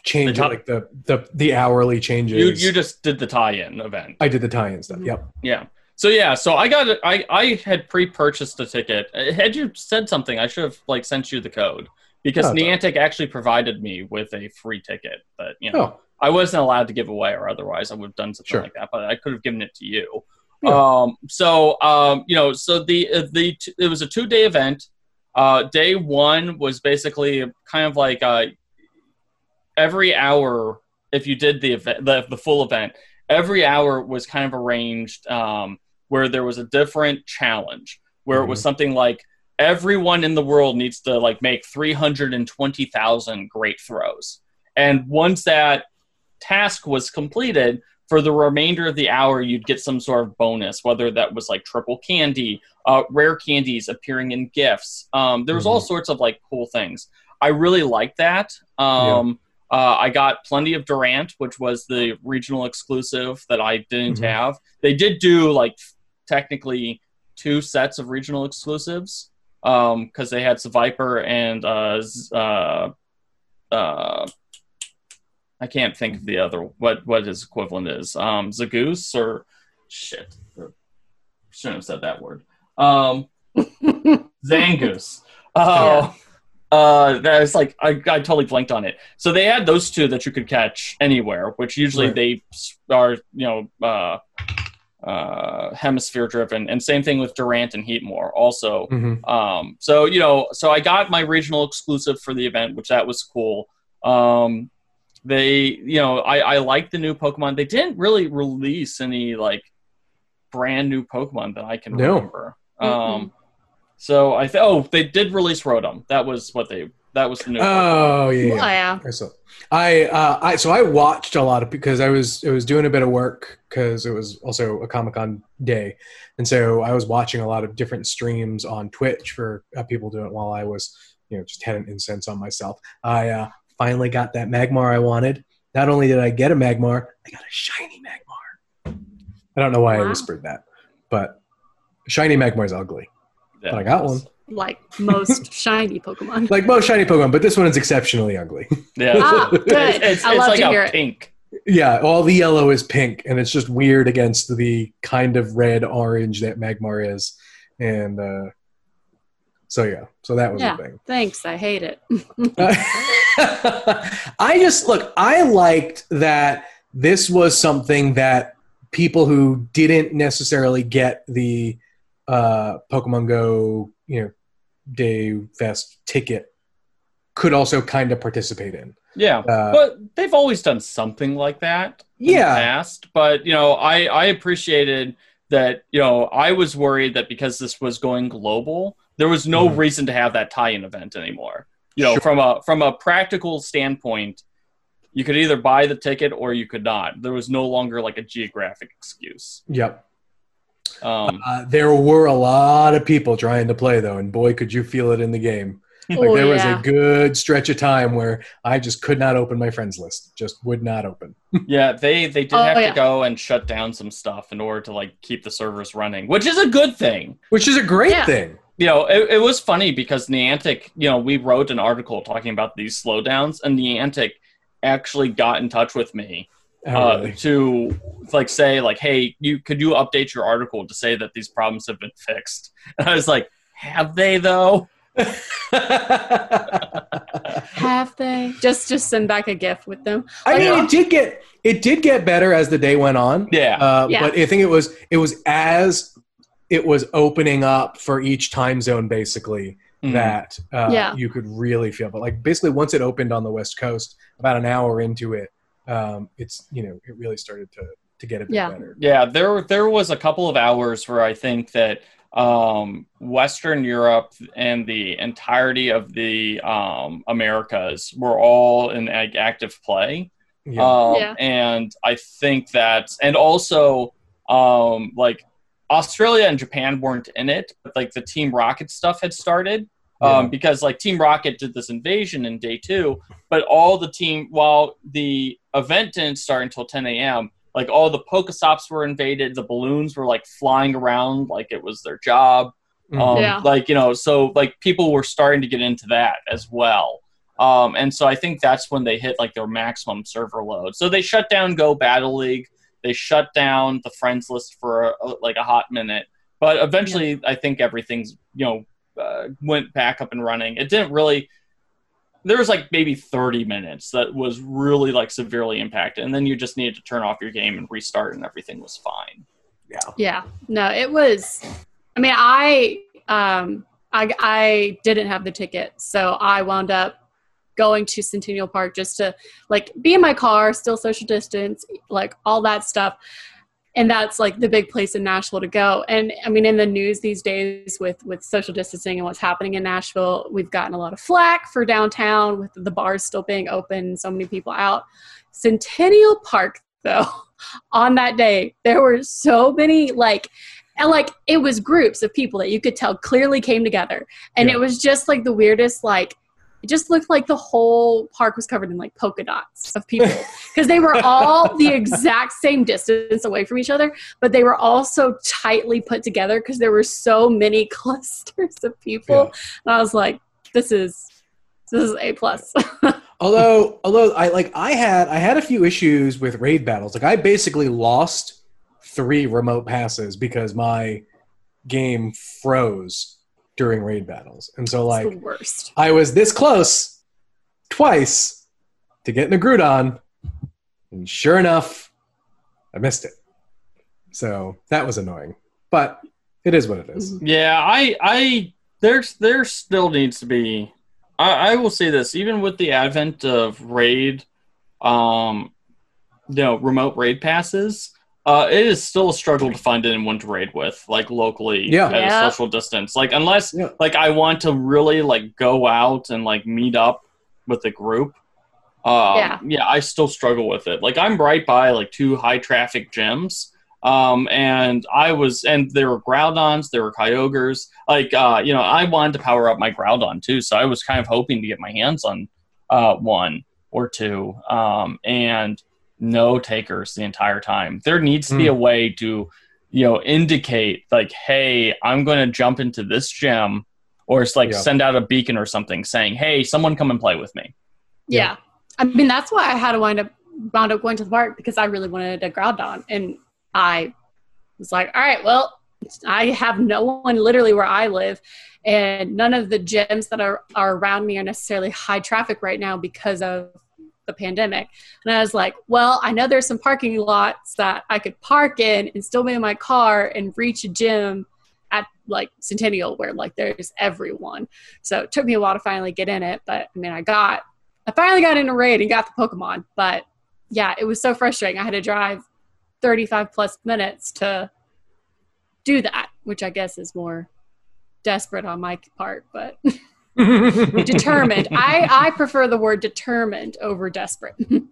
change, The top- like the the the hourly changes. you you just did the tie-in event I did the tie-in stuff. Yep. Yeah. So yeah, so I got it. I I had pre-purchased a ticket. Had you said something, I should have like sent you the code because all Niantic actually provided me with a free ticket. But you know, Oh, I wasn't allowed to give away, or otherwise I would have done something Sure. like that. But I could have given it to you. Yeah. Um. So um. You know. So the uh, the t- it was a two day event. Uh. Day one was basically kind of like uh. Every hour, if you did the event, the, the full event, every hour was kind of arranged um, where there was a different challenge where it was something like everyone in the world needs to like make 320,000 great throws and once that task was completed for the remainder of the hour you'd get some sort of bonus whether that was like triple candy uh, rare candies appearing in gifts um, there was all Mhm. sorts of like cool things I really liked that. Um, uh, I got plenty of Durant, which was the regional exclusive that I didn't Mhm. have. They did do like technically two sets of regional exclusives because they had Viper and uh, uh, uh, I can't think of the other what what his equivalent is. Um, Zagoose or shit. Shouldn't have said that word. Um, Zangoose. Oh, uh, that was like I, I totally blanked on it. So they had those two that you could catch anywhere, which usually Right. they are you know uh, uh, hemisphere driven, and same thing with Durant and Heatmor also. Mhm. Um, so you know, so I got my regional exclusive for the event, which that was cool. Um, they, you know, I I like the new Pokemon. They didn't really release any like brand new Pokemon that I can No. remember. Um, so I th- oh they did release Rotom. That was what they that was the new. Oh yeah. Oh yeah. yeah. I saw. I uh, I so I watched a lot of because I was I was doing a bit of work because it was also a Comic Con day, and so I was watching a lot of different streams on Twitch for uh, people doing it while I was you know just had an incense on myself. I uh, finally got that Magmar I wanted. Not only did I get a Magmar, I got a shiny Magmar. I don't know why I whispered that, but shiny Magmar is ugly. Yeah, but I got one. Like most shiny Pokemon. Like most shiny Pokemon, but this one is exceptionally ugly. Yeah, Ah, good. It's, it's, I it's love like to a hear it. pink. Yeah, all the yellow is pink, and it's just weird against the kind of red orange that Magmar is, and uh, so yeah, so that was Yeah. the thing. Thanks. I hate it. I just look. I liked that this was something that people who didn't necessarily get the uh, Pokemon Go, you know, Day Fest ticket could also kind of participate in. Yeah, Uh, but they've always done something like that. in the Yeah. past. But you know, I I appreciated that. You know, I was worried that because this was going global, there was no Mhm. reason to have that tie-in event anymore. You know, Sure. from a from a practical standpoint, you could either buy the ticket or you could not. There was no longer like a geographic excuse. Yep. Um, Uh, there were a lot of people trying to play though, and boy, could you feel it in the game. Like oh, there was yeah. a good stretch of time where I just could not open my friends list. Just would not open. yeah, they they did Oh, have yeah. to go and shut down some stuff in order to like keep the servers running, which is a good thing. Which is a great Yeah. thing. you know, it, it was funny because Niantic, you know, we wrote an article talking about these slowdowns, and Niantic actually got in touch with me Oh, uh, really? to like say like, hey, you could you update your article to say that these problems have been fixed? And I was like, have they though? Have they? Just just send back a GIF with them. I mean, it did get it did get better as the day went on. Yeah, Uh, Yeah. But I think it was it was as it was opening up for each time zone, basically Mhm. that uh, Yeah. you could really feel. But like basically, once it opened on the West Coast, about an hour into it, um, it's you know it really started to to get a bit Yeah. better. Yeah, there there was a couple of hours where I think that um, Western Europe and the entirety of the um, Americas were all in like, active play. Yeah. Um, Yeah. And I think that, and also, um, like Australia and Japan weren't in it, but like the Team Rocket stuff had started. Um, Yeah. because like Team Rocket did this invasion in day two, but all the team, while the event didn't start until 10 a.m., like all the Pokestops were invaded, the balloons were like flying around like it was their job. Mhm. Um, Yeah. Like, you know, so like people were starting to get into that as well. Um, and so I think that's when they hit like their maximum server load. So they shut down Go Battle League. They shut down the friends list for uh, like a hot minute. But eventually, I think everything's, you know, uh, went back up and running. It didn't really. There was like maybe 30 minutes that was really like severely impacted. And then you just needed to turn off your game and restart, and everything was fine. yeah. Yeah. No, it was. I mean, I um, I I didn't have the ticket, so I wound up going to Centennial Park just to like be in my car, still social distance, like all that stuff. And that's like the big place in Nashville to go. And I mean, in the news these days with with social distancing and what's happening in Nashville, we've gotten a lot of flack for downtown with the bars still being open, so many people out. Centennial Park, though, on that day, there were so many like and like it was groups of people that you could tell clearly came together and Yeah. it was just like the weirdest like it just looked like the whole park was covered in like polka dots of people because they were all the exact same distance away from each other, but they were all so tightly put together because there were so many clusters of people. Yeah. And I was like, this is this is a plus. although although i like i had i had a few issues with raid battles like i basically lost three remote passes because my game froze during raid battles and so like the worst. i was this close twice to getting a Groudon, and sure enough i missed it so that was annoying but it is what it is. Yeah, I, I, there's, there still needs to be. I, I will say this, even with the advent of raid, um, you know, remote raid passes, uh, it is still a struggle to find anyone to raid with, like locally Yeah. at Yeah. a social distance. Like unless, Yeah. like, I want to really like go out and like meet up with a group. Um, Yeah. yeah, I still struggle with it. Like I'm right by like two high traffic gyms. Um, and I was, and there were Groudons, there were Kyogres. Like, uh, you know, I wanted to power up my Groudon too, so I was kind of hoping to get my hands on uh, one or two. Um, and no takers the entire time. There needs to be Hmm. a way to, you know, indicate like, hey, I'm going to jump into this gym, or it's like Yeah. send out a beacon or something saying, hey, someone come and play with me. Yeah. I mean, that's why I had to wind up wound up going to the park because I really wanted a Groudon, and I was like, all right, well, I have no one literally where I live, and none of the gyms that are, are around me are necessarily high traffic right now because of the pandemic. And I was like, well, I know there's some parking lots that I could park in and still be in my car and reach a gym at like Centennial where like there's everyone. So it took me a while to finally get in it, but I mean, I got I finally got in a raid and got the Pokemon, but yeah, it was so frustrating. I had to drive 35 plus minutes to do that, which I guess is more desperate on my part, but determined. I, I prefer the word determined over desperate.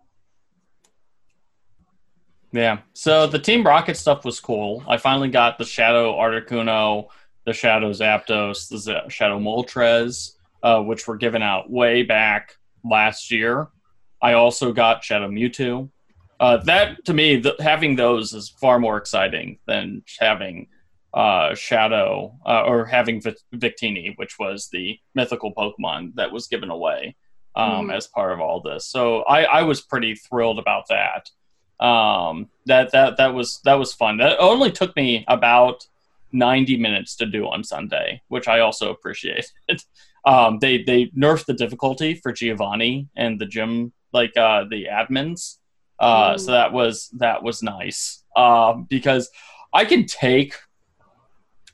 Yeah. So the Team Rocket stuff was cool. I finally got the Shadow Articuno, the Shadow Zapdos, the Shadow Moltres, uh, which were given out way back last year. I also got Shadow Mewtwo. Uh, that to me, having those is far more exciting than having uh, Shadow uh, or having Vic- Victini, which was the mythical Pokemon that was given away um, Mhm. as part of all this. So I, I was pretty thrilled about that um that that that was that was fun that only took me about 90 minutes to do on sunday which i also appreciated. um they they nerfed the difficulty for giovanni and the gym like uh the admins uh Mm. so that was that was nice um because i can take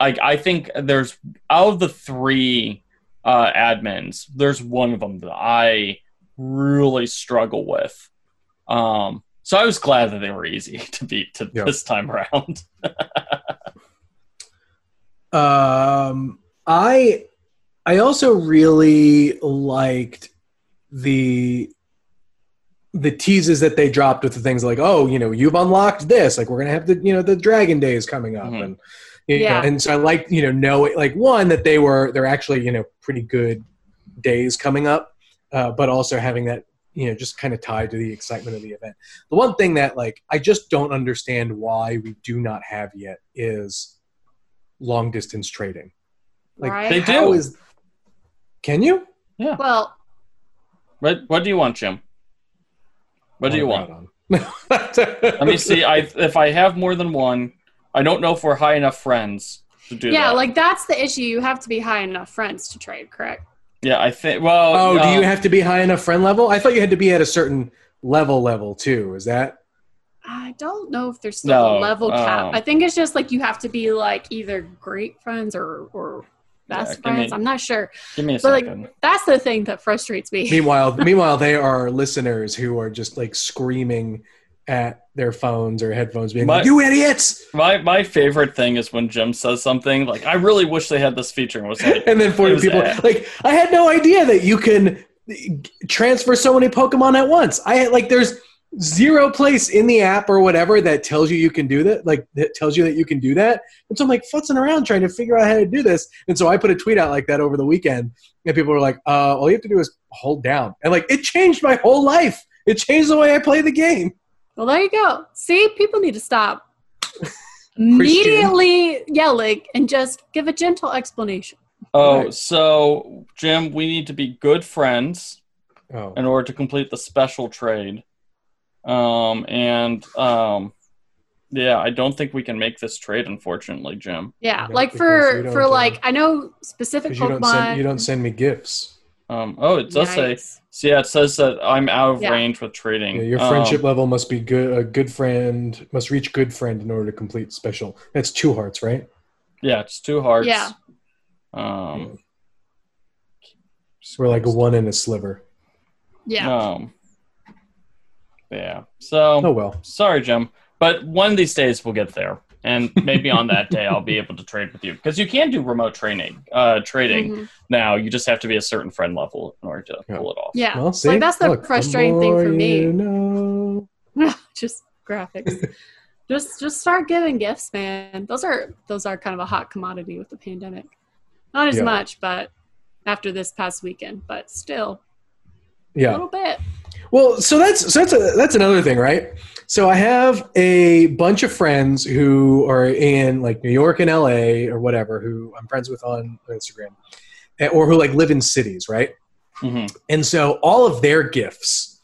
like i think there's out of the three uh admins there's one of them that i really struggle with um so I was glad that they were easy to beat to Yeah. this time around. Um, I I also really liked the the teases that they dropped with the things like, oh, you know, you've unlocked this. Like we're gonna have the you know the Dragon Days coming up, Mhm. and you Yeah. know, and so I like, you know know like one that they were they're actually you know pretty good days coming up, uh, but also having that you know just kind of tied to the excitement of the event. The one thing that like I just don't understand why we do not have yet is long distance trading. Like Right. They do. is- can you? Yeah. Well, What what do you want, Jim? What do you want? Let Let me see. I if I have more than one, I don't know if we're high enough friends to do yeah, that. like that's the issue. You have to be high enough friends to trade, correct? yeah, I think. Well, Oh, do you um, have to be high enough friend level? I thought you had to be at a certain level level too. Is that? I don't know if there's still No, a level cap. um, I think it's just like you have to be like either great friends or or best give friends. me- I'm not sure. Give me a But like that's the thing that frustrates me. Meanwhile, meanwhile, they are listeners who are just like screaming at their phones or headphones, being My- like, "You idiots!" my my favorite thing is when Jim says something like, "I really wish they had this feature," and was like, And then forty people at- like, I had no idea that you can transfer so many Pokemon at once. I had like, there's zero place in the app or whatever that tells you you can do that, like that tells you that you can do that. And so I'm like futzing around trying to figure out how to do this. And so I put a tweet out like that over the weekend, and people were like, uh, "All you have to do is hold down," and like it changed my whole life. It changed the way I play the game. Well, there you go. See, people need to stop immediately yelling and just give a gentle explanation. Oh, Right. so Jim, we need to be good friends Oh, in order to complete the special trade. Um, and um, yeah, I don't think we can make this trade, unfortunately, Jim. Yeah, Yeah, like because for you for uh, like I know specific because you don't Pokemon. send you don't send me gifts. Um, oh, it does say. Yikes. So yeah, it says that I'm out of Yeah. range with trading. Yeah, your Um, friendship level must be good. A good friend must reach good friend in order to complete special. That's two hearts, right? yeah, it's two hearts. Yeah. Um, We're like a one and a sliver. Yeah. Um, yeah. So Oh well. sorry, Jim, but one of these days we'll get there, and maybe on that day I'll be able to trade with you because you can do remote training, uh, trading Mhm. now. You just have to be a certain friend level in order to Yeah. pull it off. Yeah. Well, see, like that's the Look, frustrating thing for me. you know. just graphics. just just start giving gifts, man. Those are those are kind of a hot commodity with the pandemic. Not as Yeah. much, but after this past weekend, but still a little bit. Well, so that's so that's a, that's another thing, right? So I have a bunch of friends who are in like New York and LA or whatever, who I'm friends with on Instagram, eh, or who like live in cities, right? hmm And so all of their gifts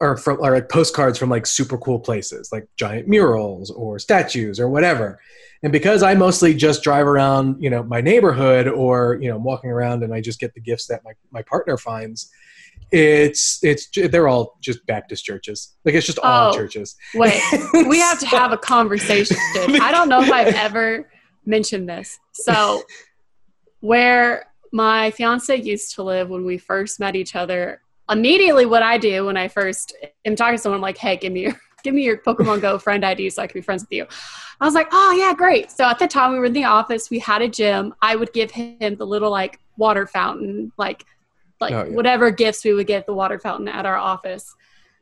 are from are like postcards from like super cool places, like giant murals or statues or whatever. And because I mostly just drive around, you know, my neighborhood or you know, I'm walking around and I just get the gifts that my, my partner finds, it's it's they're all just Baptist churches. Like it's just all Oh. churches. Wait, we have to have a conversation. I don't know if I've ever mentioned this. So, where my fiance used to live when we first met each other, immediately what I do when I first am talking to someone, I'm like, hey, give me your give me your Pokemon Go friend ID so I can be friends with you. I was like, oh yeah, great. So at the time we were in the office, we had a gym. I would give him the little like water fountain, like like Oh, yeah. whatever gifts we would get the water fountain at our office.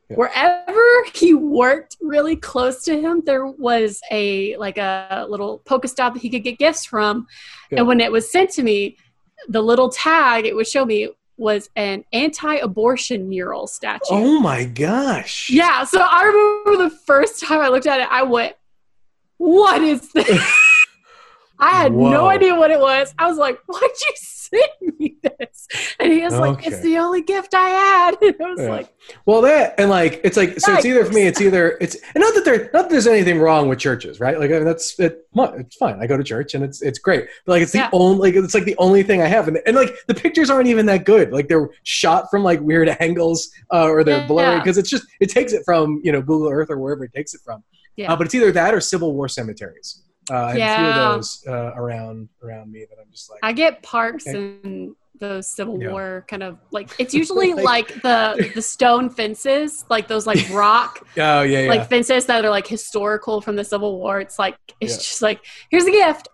Yeah. Wherever he worked really close to him, there was a like a little Pokestop that he could get gifts from. And when it was sent to me, the little tag it would show me was an anti-abortion mural statue. Oh my gosh. Yeah, so I remember the first time I looked at it, I went, "What is this?" I had Whoa. no idea what it was. I was like, "What'd you send me this?" And he was like, "It's the only gift I had." And I was Yeah. like, Well, that and like it's like so it's either for me. It's either it's and not that there not that there's anything wrong with churches, right? Like I mean, that's it. It's fine. I go to church and it's it's great. But like it's the Yeah. only like it's like the only thing I have, and, and like the pictures aren't even that good. Like they're shot from like weird angles uh, or they're Yeah. blurry because it's just it takes it from you know Google Earth or wherever it takes it from. Yeah. Uh, but it's either that or Civil War cemeteries. Uh, I have a few Yeah. of those uh, around around me that I'm just like I get parks Okay. and those Civil Yeah. War kind of like it's usually Like- like the the stone fences, like those like rock oh yeah yeah like fences that are like historical from the Civil War. It's like it's Yeah. just like here's a gift.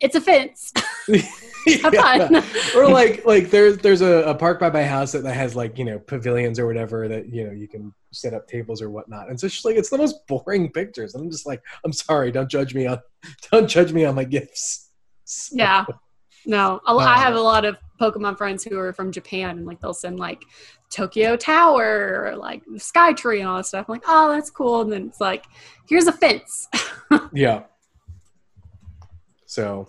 It's a fence. Yeah. or like like there's there's a, a park by my house that, that has like you know pavilions or whatever that you know you can set up tables or whatnot and so it's like it's the most boring pictures and i'm just like i'm sorry don't judge me on don't judge me on my gifts So- Yeah. No, Uh, I have a lot of Pokemon friends who are from Japan, and like they'll send like Tokyo Tower or like Sky Tree and all that stuff. I'm like, oh, that's cool. And then it's like, here's a fence. yeah so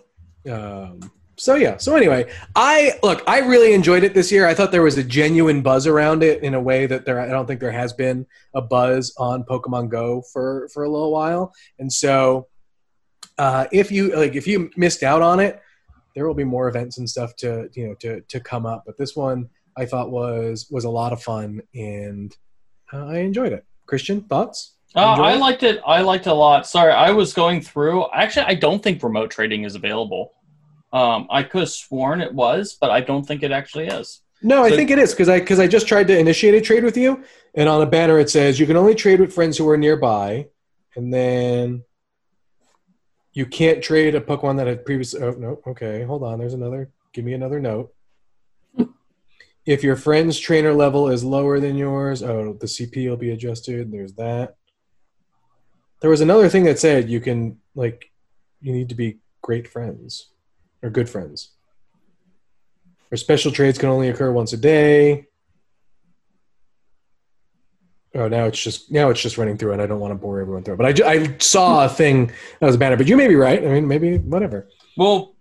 um so yeah so anyway i look i really enjoyed it this year i thought there was a genuine buzz around it in a way that there i don't think there has been a buzz on pokemon go for for a little while and so uh if you like if you missed out on it there will be more events and stuff to you know to to come up but this one i thought was was a lot of fun and uh, i enjoyed it christian thoughts Uh, I liked it. I liked it a lot. Sorry, I was going through. Actually, I don't think remote trading is available. Um, I could have sworn it was, but I don't think it actually is. No, I So- think it is because I because I just tried to initiate a trade with you, and on a banner it says you can only trade with friends who are nearby, and then you can't trade a Pokemon that had previously. Oh no, okay, hold on. There's another. Give me another note. if your friend's trainer level is lower than yours, oh, the CP will be adjusted. There's that. There was another thing that said you can like you need to be great friends or good friends. Or special trades can only occur once a day. Oh, now it's just now it's just running through, and I don't want to bore everyone through it. But I, ju- I saw a thing that was a banner. But you may be right. I mean, maybe whatever. Well,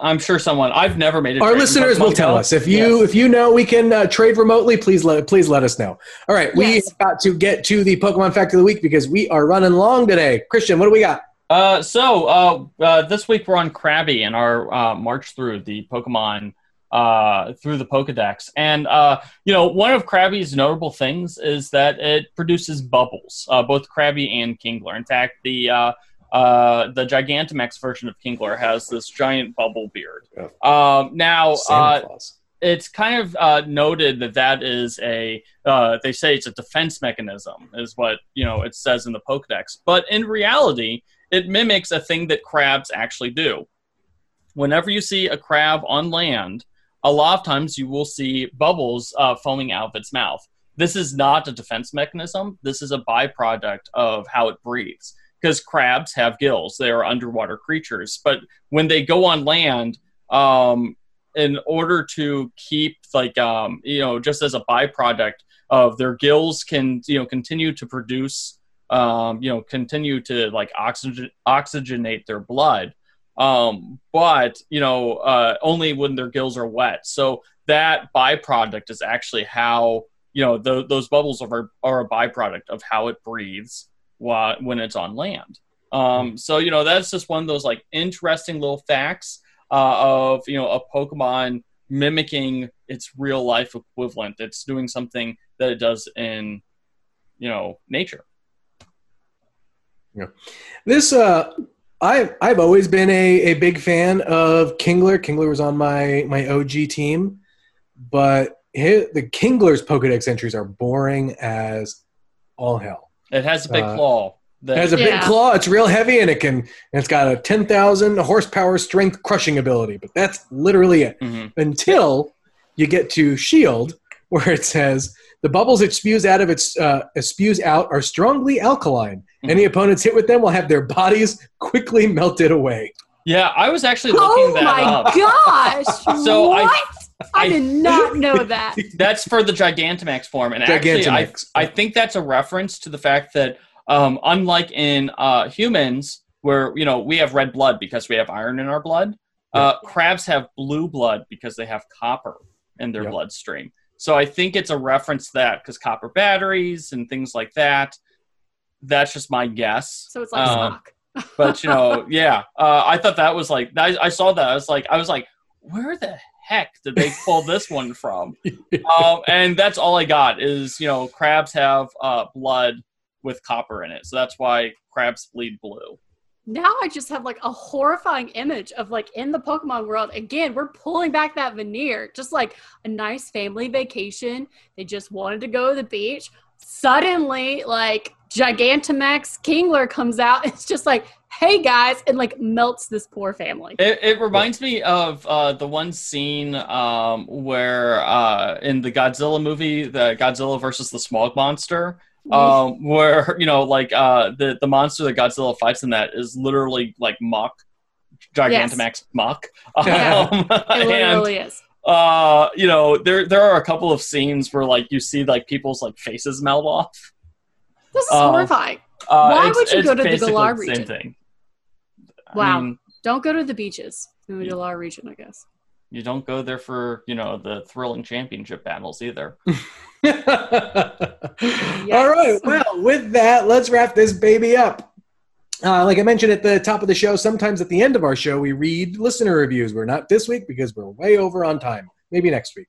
I'm sure someone I've never made it. Our listeners will tell us if you Yes. if you know we can uh, trade remotely. Please let please let us know. All right, we Yes. got to get to the Pokemon fact of the week because we are running long today. Christian, what do we got? Uh, so uh, uh, this week we're on Krabby in our uh, march through the Pokemon uh, through the Pokedex, and uh, you know one of Krabby's notable things is that it produces bubbles, uh, both Krabby and Kingler. In fact, the uh, uh, the Gigantamax version of Kingler has this giant bubble beard. Um, now, uh, it's kind of uh, noted that that is a uh, they say it's a defense mechanism is what you know it says in the pokédex but in reality it mimics a thing that crabs actually do. Whenever you see a crab on land a lot of times you will see bubbles uh, foaming out of its mouth. This is not a defense mechanism. This is a byproduct of how it breathes because crabs have gills. They are underwater creatures. But when they go on land um, in order to keep like um you know just as a byproduct of their gills can you know continue to produce um you know continue to like oxygen oxygenate their blood um but you know uh only when their gills are wet so that byproduct is actually how you know th- those bubbles are are a byproduct of how it breathes while, when it's on land um so you know that's just one of those like interesting little facts uh, of you know a Pokemon mimicking its real life equivalent. It's doing something that it does in you know nature. This uh I've I've always been a, a big fan of Kingler. Kingler was on my my OG team, but hi the Kingler's Pokedex entries are boring as all hell. It has a big Uh, claw. It has a big claw. It's real heavy, and it can. And it's got a ten thousand horsepower strength crushing ability. But that's literally it. Mhm. Until you get to Shield, where it says the bubbles it spews out of its uh, it spews out are strongly alkaline. Any opponents hit with them will have their bodies quickly melted away. Yeah, I was actually looking Oh that Oh my gosh! So I- what? I, I- did not know that. That's for the Gigantamax form, and actually, I, I think that's a reference to the fact that, um, unlike in uh, humans, where you know we have red blood because we have iron in our blood, uh, crabs have blue blood because they have copper in their Yep. bloodstream. So I think it's a reference to that because copper batteries and things like that. That's just my guess. So it's like Um, Spock. but you know, yeah, uh, I thought that was like I, I saw that I was like I was like, where the heck did they pull this one from? um, and that's all I got is you know crabs have uh, blood with copper in it, so that's why crabs bleed blue. Now I just have like a horrifying image of like in the Pokemon world. Again, we're pulling back that veneer. Just like a nice family vacation. They just wanted to go to the beach. Suddenly, like Gigantamax Kingler comes out. It's just like, hey guys, and like melts this poor family. It, it reminds me of uh, the one scene um, where uh, in the Godzilla movie, the Godzilla versus the Smog Monster, um, where you know, like uh, the the monster that Godzilla fights in that is literally like muck, Gigantamax muck. Yeah. Um, it and literally is. uh, you know, there there are a couple of scenes where like you see like people's like faces melt off. This is uh, horrifying. Uh, Why would you go to the basically Galar same region? thing. I Wow. mean, Don't go to the beaches in the Galar region, I guess. you don't go there for you know the thrilling championship battles either. All right. Well, with that, let's wrap this baby up. Uh, like I mentioned at the top of the show, sometimes at the end of our show, we read listener reviews. We're not this week because we're way over on time. Maybe next week.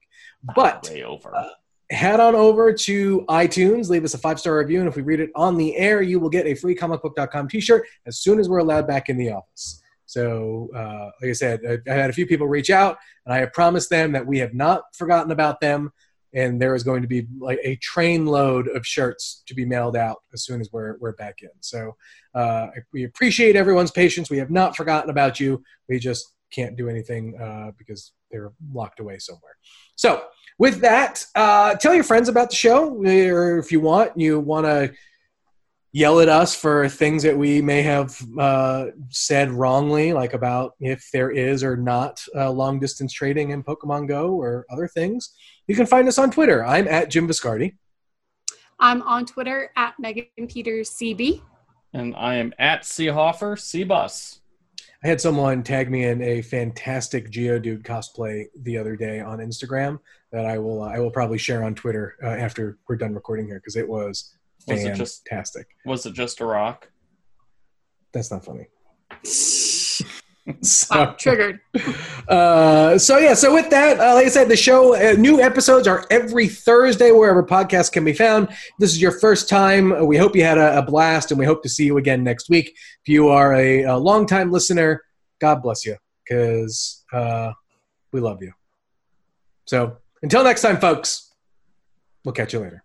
But way over. uh, head on over to iTunes, leave us a five star review, and if we read it on the air, you will get a free comicbook.com t shirt as soon as we're allowed back in the office. So, uh, like I said, I, I had a few people reach out, and I have promised them that we have not forgotten about them, and there is going to be like a train load of shirts to be mailed out as soon as we're, we're back in. So, uh, we appreciate everyone's patience. We have not forgotten about you. We just can't do anything uh, because they're locked away somewhere. So with that, uh, tell your friends about the show, or if you want, you want to yell at us for things that we may have uh, said wrongly, like about if there is or not uh, long distance trading in Pokemon Go or other things, you can find us on Twitter. I'm at Jim Viscardi. I'm on Twitter at Megan Peters CB. And I am at Seahoffer Cbus. I had someone tag me in a fantastic Geodude cosplay the other day on Instagram that I will uh, I will probably share on Twitter uh, after we're done recording here because it was Was it fantastic. just- Was it just a rock? That's not funny. Wow, So, triggered. uh, so yeah, so with that, uh, like I said, the show uh, new episodes are every Thursday wherever podcasts can be found. If this is your first time. We hope you had a, a blast, and we hope to see you again next week. If you are a, a longtime listener, God bless you, because uh, we love you. So until next time, folks, we'll catch you later.